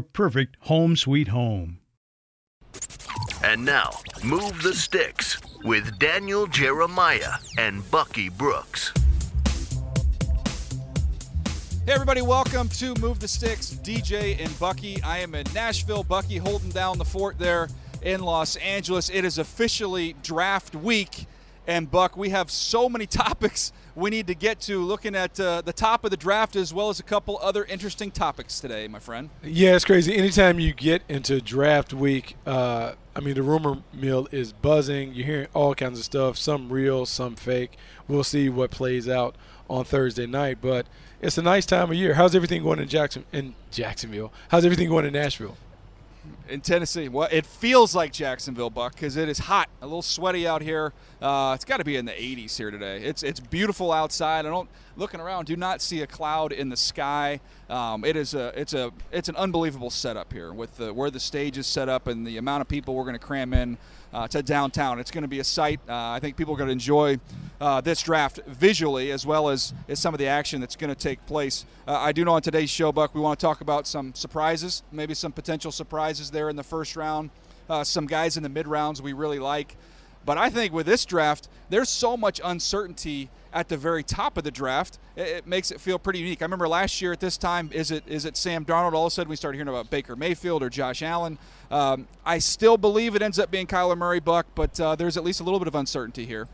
perfect home sweet home. And now, Move the Sticks with Daniel Jeremiah and Bucky Brooks. Hey, everybody, welcome to Move the Sticks, DJ and Bucky. I am in Nashville. Bucky holding down the fort there in Los Angeles. It is officially draft week. And, Buck, we have so many topics we need to get to looking at uh, the top of the draft as well as a couple other interesting topics today, my friend. Yeah, it's crazy. Anytime you get into draft week, uh, I mean, the rumor mill is buzzing. You're hearing all kinds of stuff, some real, some fake. We'll see what plays out on Thursday night, but it's a nice time of year. How's everything going in Jackson in Jacksonville? How's everything going in Nashville? In Tennessee. Well, it feels like Jacksonville, Buck, because it is hot, a little sweaty out here. Uh, it's got to be in the 80s here today. It's it's beautiful outside. I don't looking around, do not see a cloud in the sky. Um, it is a it's a it's an unbelievable setup here with the, where the stage is set up and the amount of people we're going to cram in uh, to downtown. It's going to be a sight. Uh, I think people are going to enjoy uh, this draft visually as well as, as some of the action that's going to take place. Uh, I do know on today's show, Buck, we want to talk about some surprises, maybe some potential surprises there in the first round, uh, some guys in the mid rounds we really like. But I think with this draft, there's so much uncertainty at the very top of the draft. It, it, makes it feel pretty unique. I remember last year at this time, is it is it Sam Darnold? All of a sudden, we started hearing about Baker Mayfield or Josh Allen. Um, I still believe it ends up being Kyler Murray, Buck, but uh, there's at least a little bit of uncertainty here.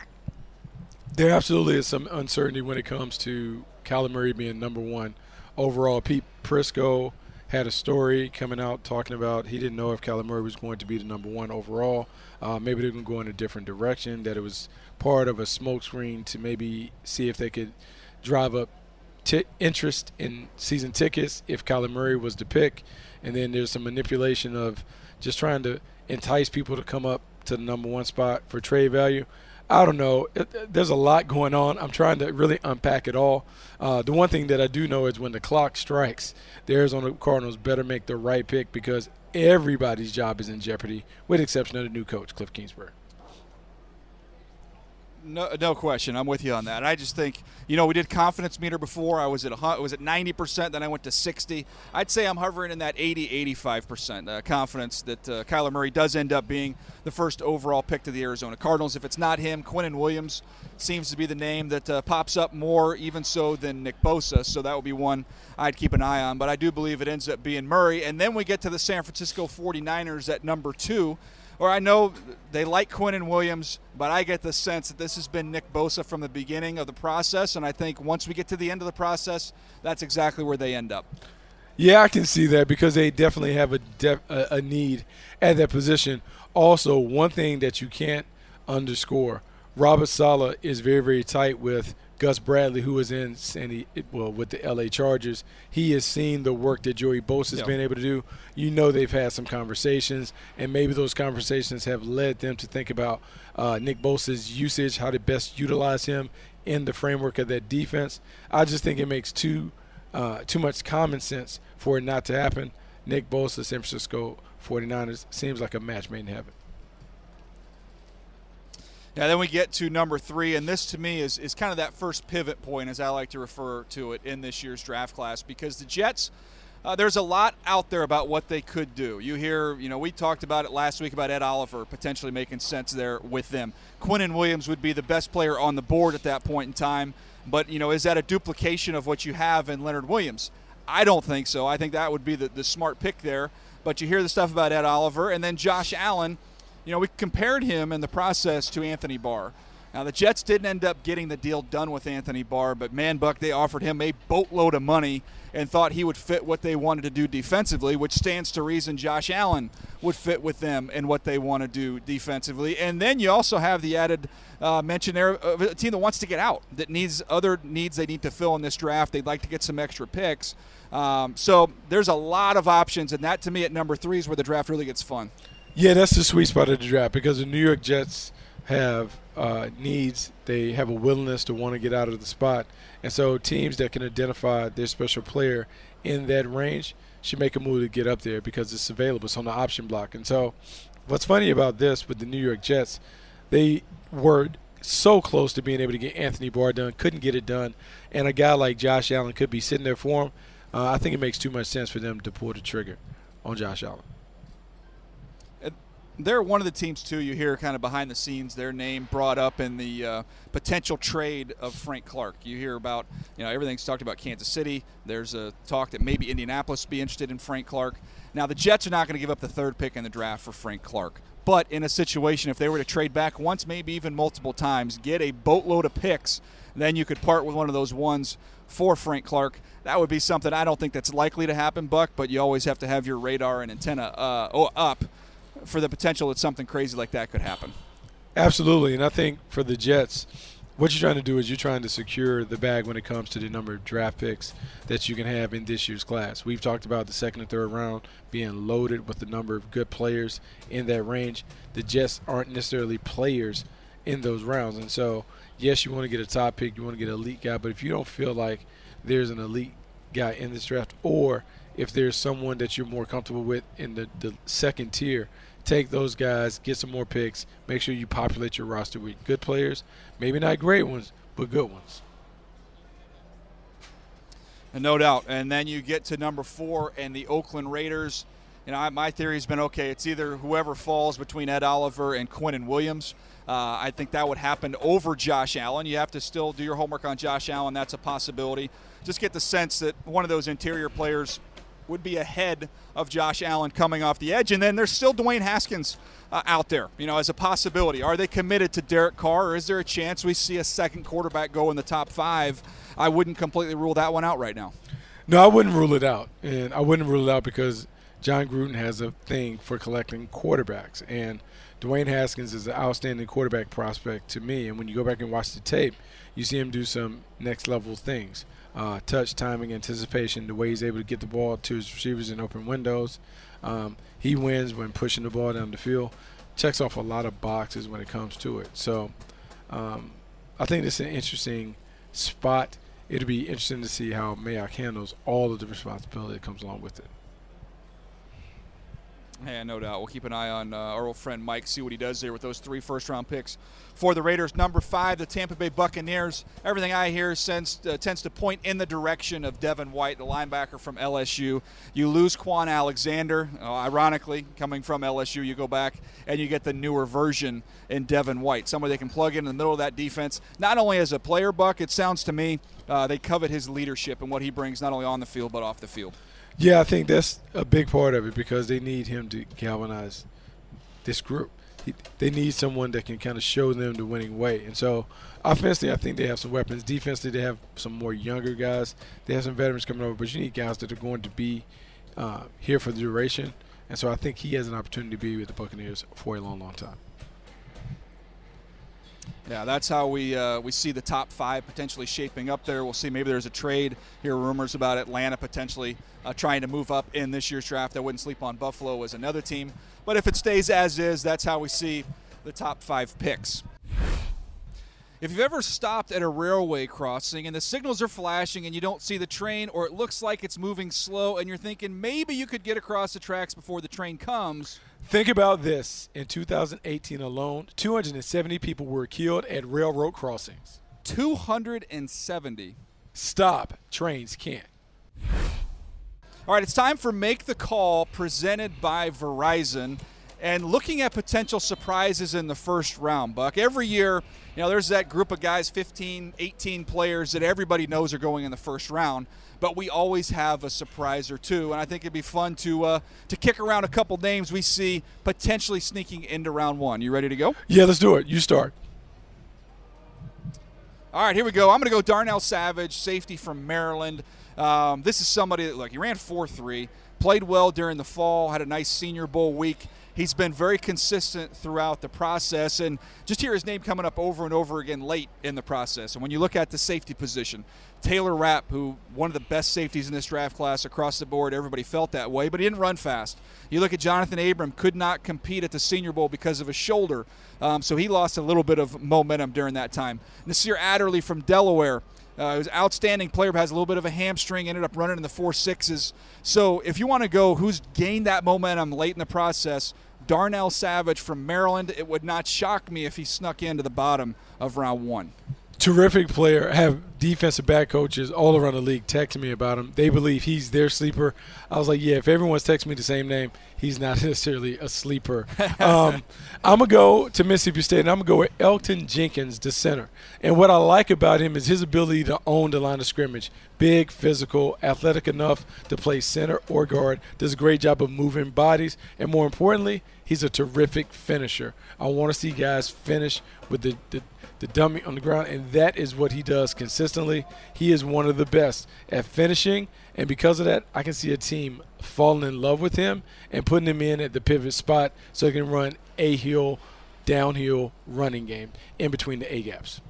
There absolutely is some uncertainty when it comes to Kyler Murray being number one overall. Pete Prisco had a story coming out talking about he didn't know if Kyler Murray was going to be the number one overall. Uh, maybe they're going to go in a different direction. That it was part of a smokescreen to maybe see if they could drive up t- interest in season tickets if Kyler Murray was the pick. And then there's some manipulation of just trying to entice people to come up to the number one spot for trade value. I don't know. There's a lot going on. I'm trying to really unpack it all. Uh, the one thing that I do know is when the clock strikes, the Arizona Cardinals better make the right pick because everybody's job is in jeopardy, with exception of the new coach, Cliff Kingsbury. No, no question. I'm with you on that. I just think, you know, we did confidence meter before. I was at a, was at 90%, then I went to 60. I'd say I'm hovering in that 80, 85% uh, confidence that uh, Kyler Murray does end up being the first overall pick to the Arizona Cardinals. If it's not him, Quinnen Williams seems to be the name that uh, pops up more, even so, than Nick Bosa. So that would be one I'd keep an eye on. But I do believe it ends up being Murray. And then we get to the San Francisco 49ers at number two or I know they like Quinnen Williams, but I get the sense that this has been Nick Bosa from the beginning of the process, and I think once we get to the end of the process, that's exactly where they end up. Yeah, I can see that because they definitely have a def- a need at that position. Also, one thing that you can't underscore, Robert Saleh is very very tight with Gus Bradley, who is in Sandy, well with the LA Chargers, he has seen the work that Joey Bosa has been able to do. You know they've had some conversations, and maybe those conversations have led them to think about uh, Nick Bosa's usage, how to best utilize him in the framework of that defense. I just think it makes too uh, too much common sense for it not to happen. Nick Bosa, San Francisco 49ers, seems like a match made in heaven. Yeah, then we get to number three, and this to me is, is kind of that first pivot point, as I like to refer to it in this year's draft class, because the Jets, uh, there's a lot out there about what they could do. You hear, you know, we talked about it last week about Ed Oliver potentially making sense there with them. Quinnen Williams would be the best player on the board at that point in time, but, you know, is that a duplication of what you have in Leonard Williams? I don't think so. I think that would be the, the smart pick there. But you hear the stuff about Ed Oliver, and then Josh Allen – you know, we compared him in the process to Anthony Barr. Now, the Jets didn't end up getting the deal done with Anthony Barr, but man, Buck, they offered him a boatload of money and thought he would fit what they wanted to do defensively, which stands to reason Josh Allen would fit with them and what they want to do defensively. And then you also have the added uh, mention there of a team that wants to get out, that needs other needs they need to fill in this draft. They'd like to get some extra picks. Um, so there's a lot of options, and that to me at number three is where the draft really gets fun. Yeah, that's the sweet spot of the draft because the New York Jets have uh, needs. They have a willingness to want to get out of the spot, and so teams that can identify their special player in that range should make a move to get up there because it's available. It's on the option block. And so, what's funny about this with the New York Jets, they were so close to being able to get Anthony Barr done, couldn't get it done, and a guy like Josh Allen could be sitting there for him. Uh, I think it makes too much sense for them to pull the trigger on Josh Allen they're one of the teams too. You hear kind of behind the scenes their name brought up in the uh, potential trade of Frank Clark. You hear about you know everything's talked about Kansas City. There's a talk that maybe Indianapolis be interested in Frank Clark. Now the Jets are not going to give up the third pick in the draft for Frank Clark. But in a situation if they were to trade back once, maybe even multiple times, get a boatload of picks, then you could part with one of those ones for Frank Clark. That would be something I don't think that's likely to happen, Buck. But you always have to have your radar and antenna uh, up for the potential that something crazy like that could happen. Absolutely, and I think for the Jets, what you're trying to do is you're trying to secure the bag when it comes to the number of draft picks that you can have in this year's class. We've talked about the second and third round being loaded with the number of good players in that range. The Jets aren't necessarily players in those rounds, and so yes, you want to get a top pick, you want to get an elite guy, but if you don't feel like there's an elite guy in this draft, or if there's someone that you're more comfortable with in the, the second tier – take those guys, get some more picks, make sure you populate your roster with good players, maybe not great ones, but good ones. And no doubt. And then you get to number four and the Oakland Raiders. You know, my theory has been okay. It's either whoever falls between Ed Oliver and Quinnen Williams. Uh, I think that would happen over Josh Allen. You have to still do your homework on Josh Allen. That's a possibility. Just get the sense that one of those interior players would be ahead of Josh Allen coming off the edge. And then there's still Dwayne Haskins uh, out there, you know, as a possibility. Are they committed to Derek Carr, or is there a chance we see a second quarterback go in the top five? I wouldn't completely rule that one out right now. No, I wouldn't rule it out, and I wouldn't rule it out because Jon Gruden has a thing for collecting quarterbacks, and Dwayne Haskins is an outstanding quarterback prospect to me. And when you go back and watch the tape, you see him do some next level things uh, touch, timing, anticipation, the way he's able to get the ball to his receivers in open windows. Um, he wins when pushing the ball down the field. Checks off a lot of boxes when it comes to it. So um, I think it's an interesting spot. It'll be interesting to see how Mayock handles all of the responsibility that comes along with it. Yeah, no doubt. We'll keep an eye on uh, our old friend Mike, see what he does there with those three first round picks for the Raiders. Number five, the Tampa Bay Buccaneers. Everything I hear sends, uh, tends to point in the direction of Devin White, the linebacker from LSU. You lose Kwon Alexander, uh, ironically, coming from LSU, you go back and you get the newer version in Devin White, somebody they can plug in, in the middle of that defense. Not only as a player, Buck, it sounds to me uh, they covet his leadership and what he brings not only on the field but off the field. Yeah, I think that's a big part of it because they need him to galvanize this group. He, they need someone that can kind of show them the winning way. And so, offensively, I think they have some weapons. Defensively, they have some more younger guys. They have some veterans coming over, but you need guys that are going to be uh, here for the duration. And so, I think he has an opportunity to be with the Buccaneers for a long, long time. Yeah, that's how we uh, we see the top five potentially shaping up there. We'll see. Maybe there's a trade. Hear rumors about Atlanta potentially uh, trying to move up in this year's draft. I wouldn't sleep on Buffalo as another team. But if it stays as is, that's how we see the top five picks. If you've ever stopped at a railway crossing and the signals are flashing and you don't see the train or it looks like it's moving slow and you're thinking maybe you could get across the tracks before the train comes. Think about this. In 2018 alone, 270 people were killed at railroad crossings. 270. Stop. Trains can't. All right, it's time for Make the Call presented by Verizon and looking at potential surprises in the first round, Buck. Every year, you know, there's that group of guys, 15, 18 players that everybody knows are going in the first round, but we always have a surprise or two, and I think it'd be fun to uh, to kick around a couple names we see potentially sneaking into round one. You ready to go? Yeah, let's do it. You start. All right, here we go. I'm going to go Darnell Savage, safety from Maryland. Um, this is somebody that, look, he ran 4 3, played well during the fall, had a nice Senior Bowl week he's been very consistent throughout the process and just hear his name coming up over and over again late in the process. And when you look at the safety position, Taylor Rapp, who one of the best safeties in this draft class across the board, everybody felt that way, but he didn't run fast. You look at Johnathan Abram, could not compete at the Senior Bowl because of a shoulder, um, so he lost a little bit of momentum during that time. Nasir Adderley from Delaware. Uh, he was an outstanding player, but has a little bit of a hamstring. Ended up running in the four sixes. So if you want to go, who's gained that momentum late in the process? Darnell Savage from Maryland. It would not shock me if he snuck into the bottom of round one. Terrific player. Have defensive back coaches all around the league texting me about him. They believe he's their sleeper. I was like, yeah, if everyone's texting me the same name, he's not necessarily a sleeper. um, I'm going to go to Mississippi State, and I'm going to go with Elgton Jenkins, the center. And what I like about him is his ability to own the line of scrimmage. Big, physical, athletic enough to play center or guard. Does a great job of moving bodies. And more importantly, he's a terrific finisher. I want to see guys finish with the, the – the dummy on the ground, and that is what he does consistently. He is one of the best at finishing, and because of that, I can see a team falling in love with him and putting him in at the pivot spot so he can run a hill, downhill running game in between the A gaps.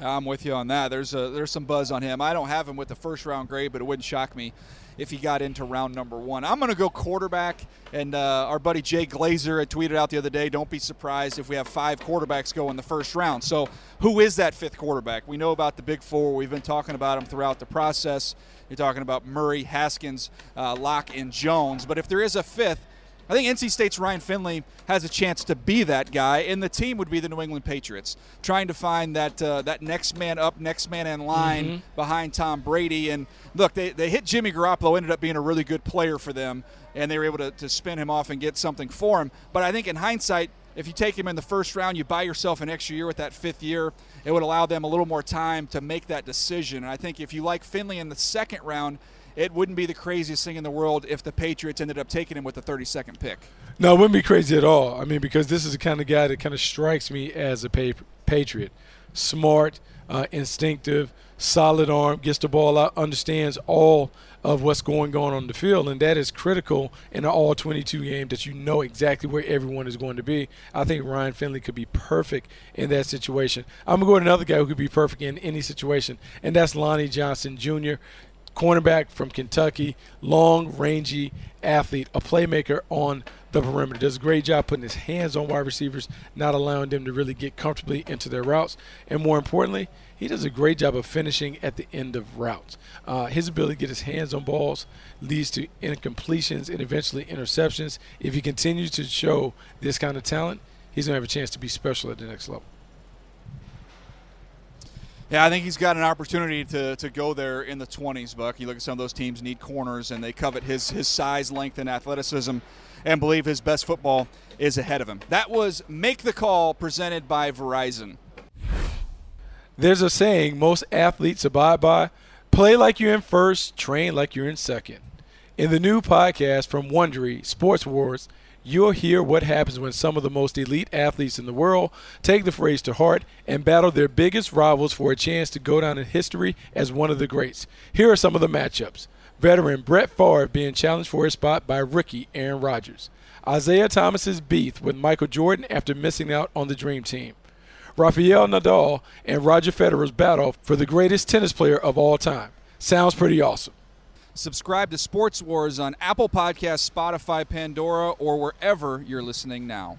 I'm with you on that. There's a, there's some buzz on him. I don't have him with the first round grade, but it wouldn't shock me if he got into round number one. I'm going to go quarterback, and uh, our buddy Jay Glazer had tweeted out the other day, don't be surprised if we have five quarterbacks go in the first round. So who is that fifth quarterback? We know about the big four. We've been talking about them throughout the process. You're talking about Murray, Haskins, uh, Lock, and Jones. But if there is a fifth, I think NC State's Ryan Finley has a chance to be that guy, and the team would be the New England Patriots, trying to find that uh, that next man up, next man in line mm-hmm. behind Tom Brady. And look, they, they hit Jimmy Garoppolo, ended up being a really good player for them, and they were able to, to spin him off and get something for him. But I think in hindsight, if you take him in the first round, you buy yourself an extra year with that fifth year. It would allow them a little more time to make that decision. And I think if you like Finley in the second round, it wouldn't be the craziest thing in the world if the Patriots ended up taking him with the 32nd pick. No, it wouldn't be crazy at all. I mean, because this is the kind of guy that kind of strikes me as a patriot. Smart, uh, instinctive, solid arm, gets the ball out, understands all of what's going on on the field, and that is critical in an all 22 game that you know exactly where everyone is going to be. I think Ryan Finley could be perfect in that situation. I'm going to go with another guy who could be perfect in any situation, and that's Lonnie Johnson Jr cornerback from Kentucky, long, rangy athlete, a playmaker on the perimeter. Does a great job putting his hands on wide receivers, not allowing them to really get comfortably into their routes. And more importantly, he does a great job of finishing at the end of routes. Uh, his ability to get his hands on balls leads to incompletions and eventually interceptions. If he continues to show this kind of talent, he's going to have a chance to be special at the next level. Yeah, I think he's got an opportunity to, to go there in the 20s, Buck. You look at some of those teams need corners, and they covet his, his size, length, and athleticism and believe his best football is ahead of him. That was Make the Call presented by Verizon. There's a saying most athletes abide by play like you're in first, train like you're in second. In the new podcast from Wondery, Sports Wars, You'll hear what happens when some of the most elite athletes in the world take the phrase to heart and battle their biggest rivals for a chance to go down in history as one of the greats. Here are some of the matchups. Veteran Brett Favre being challenged for his spot by rookie Aaron Rodgers. Isaiah Thomas's beef with Michael Jordan after missing out on the Dream Team. Rafael Nadal and Roger Federer's battle for the greatest tennis player of all time. Sounds pretty awesome. Subscribe to Sports Wars on Apple Podcasts, Spotify, Pandora, or wherever you're listening now.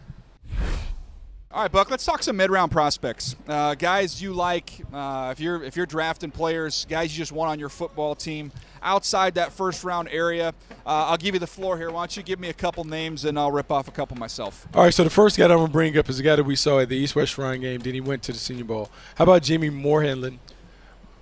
All right, Buck. Let's talk some mid-round prospects. Uh, guys you like uh, if you're if you're drafting players, guys you just want on your football team outside that first round area. Uh, I'll give you the floor here. Why don't you give me a couple names and I'll rip off a couple myself. All right, so the first guy I'm gonna bring up is the guy that we saw at the East West Shrine game. Then he went to the Senior Bowl. How about Jimmy Moreland?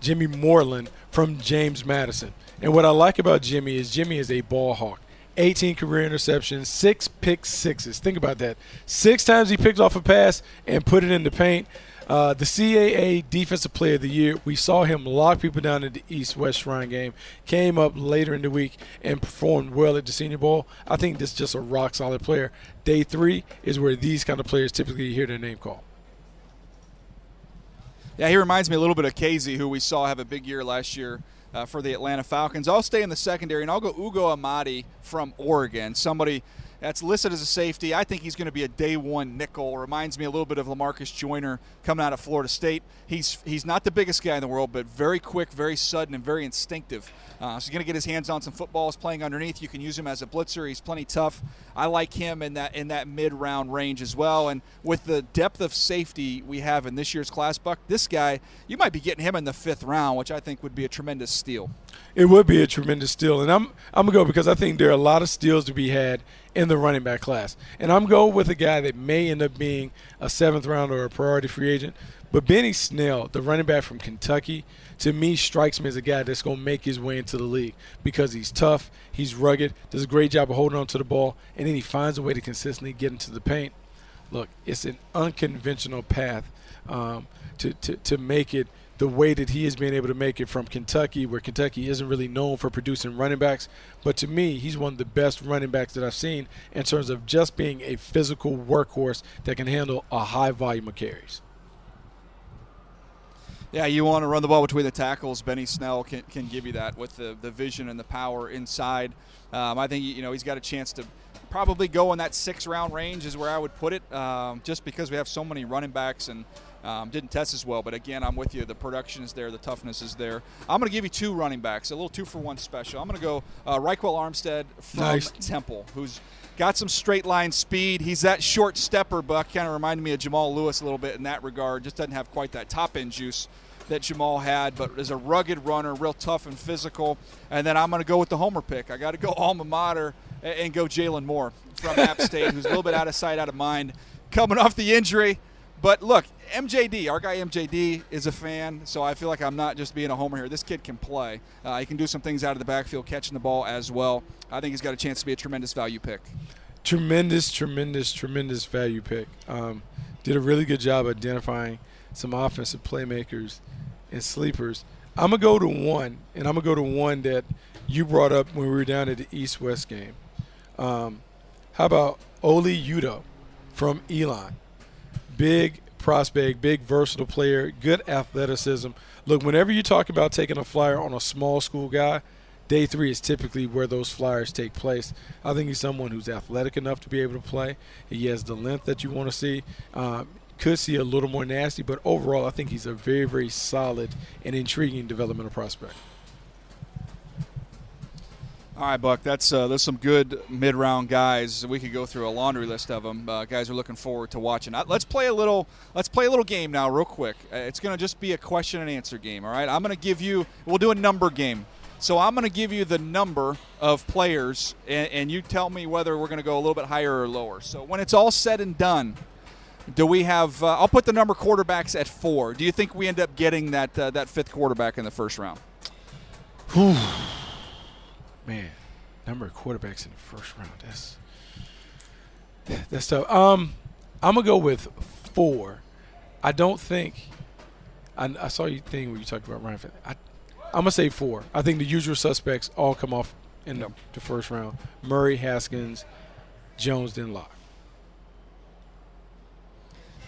Jimmy Moreland from James Madison. And what I like about Jimmy is Jimmy is a ball hawk. 18 career interceptions, six pick sixes. Think about that. Six times he picked off a pass and put it in the paint. Uh, the CAA Defensive Player of the Year, we saw him lock people down in the East West Shrine game. Came up later in the week and performed well at the Senior Bowl. I think this is just a rock solid player. Day three is where these kind of players typically hear their name called. Yeah, he reminds me a little bit of Kazee, who we saw have a big year last year uh, for the Atlanta Falcons. I'll stay in the secondary, and I'll go Ugo Amadi from Oregon, somebody that's listed as a safety. I think he's going to be a day one nickel. Reminds me a little bit of Lamarcus Joyner coming out of Florida State. He's he's not the biggest guy in the world, but very quick, very sudden, and very instinctive. Uh, so he's going to get his hands on some footballs playing underneath. You can use him as a blitzer. He's plenty tough. I like him in that in that mid round range as well. And with the depth of safety we have in this year's class, Buck, this guy you might be getting him in the fifth round, which I think would be a tremendous steal. It would be a tremendous steal, and I'm I'm gonna go because I think there are a lot of steals to be had in the running back class, and I'm going with a guy that may end up being a seventh round or a priority free agent. But Benny Snell, the running back from Kentucky, to me strikes me as a guy that's going to make his way into the league because he's tough, he's rugged, does a great job of holding on to the ball, and then he finds a way to consistently get into the paint. Look, it's an unconventional path um, to, to, to make it the way that he has been able to make it from Kentucky, where Kentucky isn't really known for producing running backs. But to me, he's one of the best running backs that I've seen in terms of just being a physical workhorse that can handle a high volume of carries. Yeah, you want to run the ball between the tackles. Benny Snell can, can give you that with the, the vision and the power inside. Um, I think you know he's got a chance to probably go in that six round range is where I would put it, um, just because we have so many running backs and um, didn't test as well, but again, I'm with you. The production is there, the toughness is there. I'm going to give you two running backs, a little two for one special. I'm going to go uh, Ryquell Armstead from nice. Temple, who's got some straight line speed. He's that short stepper, Buck. Kind of reminded me of Jamal Lewis a little bit in that regard. Just doesn't have quite that top end juice that Jamal had, but is a rugged runner, real tough and physical. And then I'm going to go with the homer pick. I got to go alma mater and go Jalin Moore from App State, who's a little bit out of sight, out of mind, coming off the injury. But look, MJD, our guy MJD is a fan, so I feel like I'm not just being a homer here. This kid can play. Uh, he can do some things out of the backfield, catching the ball as well. I think he's got a chance to be a tremendous value pick. Tremendous, tremendous, tremendous value pick. Um, did a really good job identifying some offensive playmakers and sleepers. I'm gonna go to one, and I'm gonna go to one that you brought up when we were down at the East West game. Um, how about Oli Udoh from Elon? Big prospect, big versatile player, good athleticism. Look, whenever you talk about taking a flyer on a small school guy, day three is typically where those flyers take place. I think he's someone who's athletic enough to be able to play. He has the length that you want to see. Um, could see a little more nasty, but overall, I think he's a very, very solid and intriguing developmental prospect. All right, Buck. That's uh, there's some good mid-round guys. We could go through a laundry list of them. Uh, guys are looking forward to watching. Uh, let's play a little. Let's play a little game now, real quick. Uh, it's going to just be a question and answer game. All right. I'm going to give you. We'll do a number game. So I'm going to give you the number of players, and, and you tell me whether we're going to go a little bit higher or lower. So when it's all said and done, do we have? Uh, I'll put the number quarterbacks at four. Do you think we end up getting that uh, that fifth quarterback in the first round? Man, number of quarterbacks in the first round. That's that's tough. Um, I'm gonna go with four. I don't think. I, I saw you thing where you talked about Ryan. I, I'm gonna say four. I think the usual suspects all come off in the, the first round: Murray, Haskins, Jones, then Lock.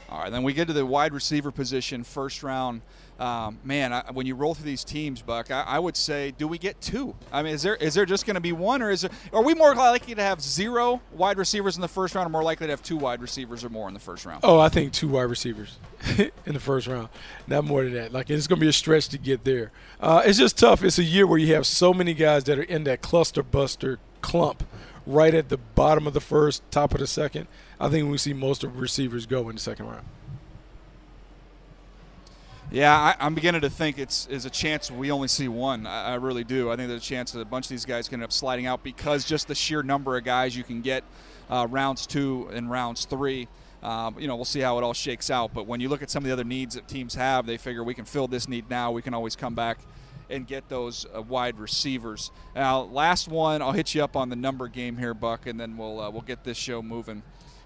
All right, then we get to the wide receiver position, first round. Um, man, I, when you roll through these teams, Buck, I, I, would say, do we get two? I mean, is there is there just going to be one, or is there, are we more likely to have zero wide receivers in the first round, or more likely to have two wide receivers or more in the first round? Oh, I think two wide receivers in the first round, not more than that. Like it's going to be a stretch to get there. Uh, it's just tough. It's a year where you have so many guys that are in that cluster buster clump, right at the bottom of the first, top of the second. I think we see most of receivers go in the second round. Yeah, I, am beginning to think it's is a chance we only see one. I, I, really do. I think there's a chance that a bunch of these guys can end up sliding out because just the sheer number of guys you can get uh, rounds two and rounds three. Um, you know, we'll see how it all shakes out. But when you look at some of the other needs that teams have, they figure we can fill this need now. We can always come back and get those uh, wide receivers. Now, last one, I'll hit you up on the number game here, Buck, and then we'll uh, we'll get this show moving.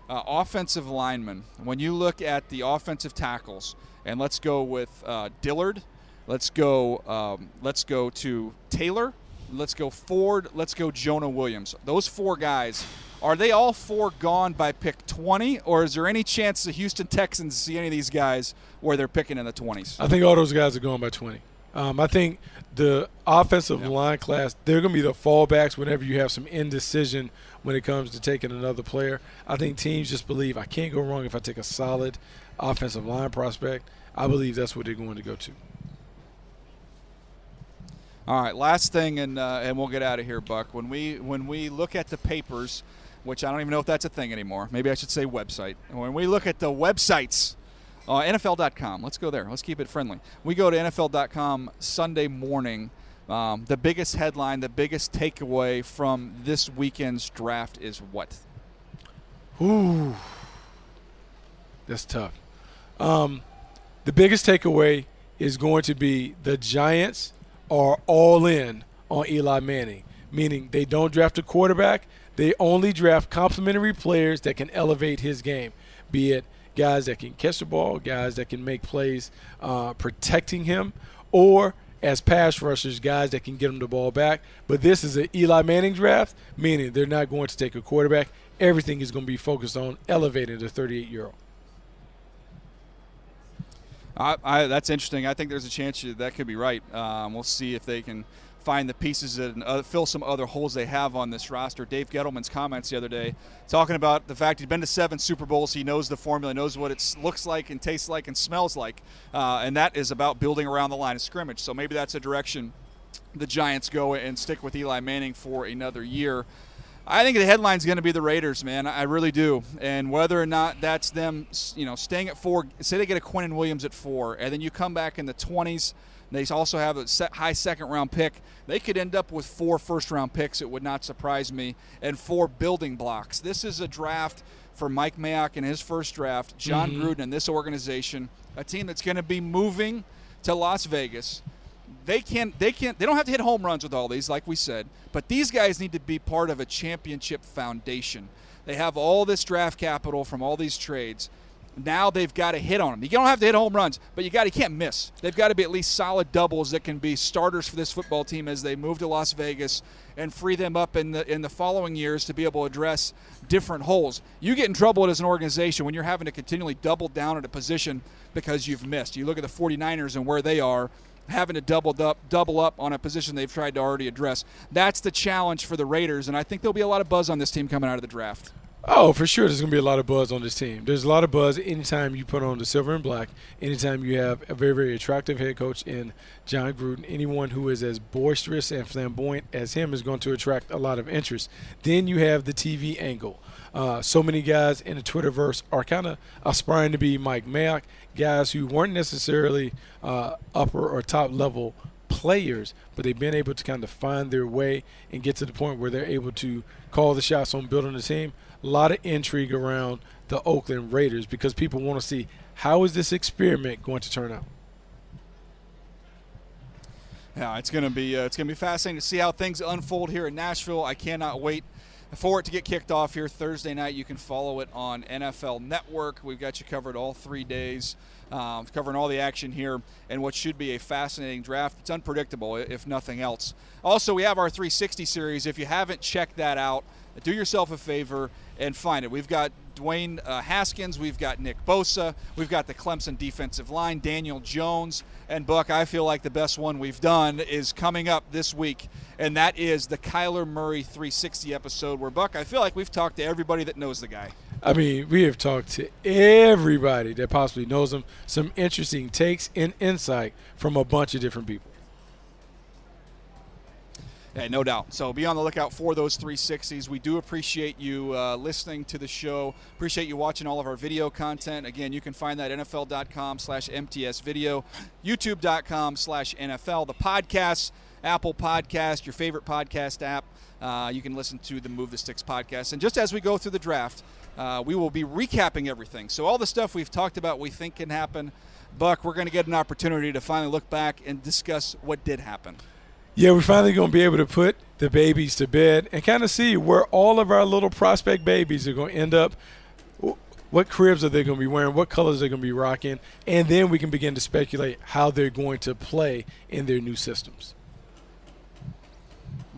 Uh, offensive linemen. When you look at the offensive tackles and let's go with uh, Dillard. Let's go. Um, let's go to Taylor. Let's go Ford. Let's go Jonah Williams. Those four guys. Are they all four gone by pick 20, or is there any chance the Houston Texans see any of these guys where they're picking in the 20s? I think all those guys are going by 20. Um, I think the offensive yep. line class, they're going to be the fallbacks whenever you have some indecision when it comes to taking another player. I think teams just believe I can't go wrong if I take a solid offensive line prospect. I believe that's what they're going to go to. All right, last thing, and uh, and we'll get out of here, Buck. When we when we look at the papers, which I don't even know if that's a thing anymore. Maybe I should say website. When we look at the websites, uh, NFL.com. Let's go there. Let's keep it friendly. We go to NFL.com Sunday morning. Um, the biggest headline, the biggest takeaway from this weekend's draft is what? Ooh, that's tough. Um, the biggest takeaway is going to be the Giants are all in on Eli Manning, meaning they don't draft a quarterback. They only draft complementary players that can elevate his game, be it guys that can catch the ball, guys that can make plays uh, protecting him, or as pass rushers, guys that can get him the ball back. But this is an Eli Manning draft, meaning they're not going to take a quarterback. Everything is going to be focused on elevating the 38 year old. I, I, that's interesting. I think there's a chance that could be right. Um, we'll see if they can find the pieces and uh, fill some other holes they have on this roster. Dave Gettleman's comments the other day talking about the fact he's been to seven Super Bowls. He knows the formula, knows what it looks like and tastes like and smells like. Uh, and that is about building around the line of scrimmage. So maybe that's a direction the Giants go and stick with Eli Manning for another year. I think the headline's going to be the Raiders, man. I really do. And whether or not that's them, you know, staying at four, say they get a Quinnen Williams at four, and then you come back in the 20s. They also have a high second round pick. They could end up with four first round picks. It would not surprise me. And four building blocks. This is a draft for Mike Mayock in his first draft, Jon mm-hmm. Gruden and this organization, a team that's going to be moving to Las Vegas they can't they can't they don't have to hit home runs with all these like we said but these guys need to be part of a championship foundation they have all this draft capital from all these trades now they've got to hit on them you don't have to hit home runs but you got you can't miss they've got to be at least solid doubles that can be starters for this football team as they move to las vegas and free them up in the in the following years to be able to address different holes you get in trouble as an organization when you're having to continually double down at a position because you've missed you look at the 49ers and where they are having to double up, double up on a position they've tried to already address. That's the challenge for the Raiders, and I think there'll be a lot of buzz on this team coming out of the draft. Oh, for sure, there's going to be a lot of buzz on this team. There's a lot of buzz anytime you put on the silver and black, anytime you have a very, very attractive head coach in Jon Gruden. Anyone who is as boisterous and flamboyant as him is going to attract a lot of interest. Then you have the TV angle. Uh, so many guys in the Twitterverse are kind of aspiring to be Mike Mayock, guys who weren't necessarily uh, upper or top level players, but they've been able to kind of find their way and get to the point where they're able to call the shots on building the team. A lot of intrigue around the Oakland Raiders because people want to see how is this experiment going to turn out. Yeah, it's gonna be uh, it's gonna be fascinating to see how things unfold here in Nashville. I cannot wait for it to get kicked off here Thursday night. You can follow it on NFL Network. We've got you covered all three days, um, covering all the action here and what should be a fascinating draft. It's unpredictable, if nothing else. Also, we have our 360 series. If you haven't checked that out, do yourself a favor and find it. We've got Dwayne uh, Haskins, we've got Nick Bosa, we've got the Clemson defensive line, Daniel Jones, and Buck. I feel like the best one we've done is coming up this week, and that is the Kyler Murray 360 episode. Where Buck, I feel like we've talked to everybody that knows the guy. I mean, we have talked to everybody that possibly knows him. Some interesting takes and insight from a bunch of different people. Yeah, no doubt. So be on the lookout for those 360s. We do appreciate you uh, listening to the show. Appreciate you watching all of our video content. Again, you can find that NFL.com slash MTS video, YouTube.com slash NFL. The podcast, Apple Podcast, your favorite podcast app. Uh, you can listen to the Move the Sticks podcast. And just as we go through the draft, uh, we will be recapping everything. So all the stuff we've talked about, we think can happen. Buck, we're going to get an opportunity to finally look back and discuss what did happen. Yeah, we're finally going to be able to put the babies to bed and kind of see where all of our little prospect babies are going to end up. What cribs are they going to be wearing? What colors they're going to be rocking? And then we can begin to speculate how they're going to play in their new systems.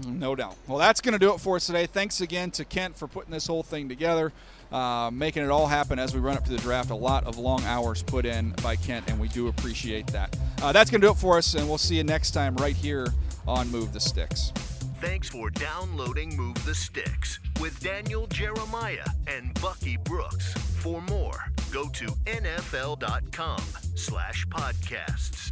No doubt. Well, that's going to do it for us today. Thanks again to Kent for putting this whole thing together, uh, making it all happen as we run up to the draft. A lot of long hours put in by Kent, and we do appreciate that. Uh, that's going to do it for us, and we'll see you next time right here on Move the Sticks. Thanks for downloading Move the Sticks with Daniel Jeremiah and Bucky Brooks. For more, go to nfl.com slash podcasts.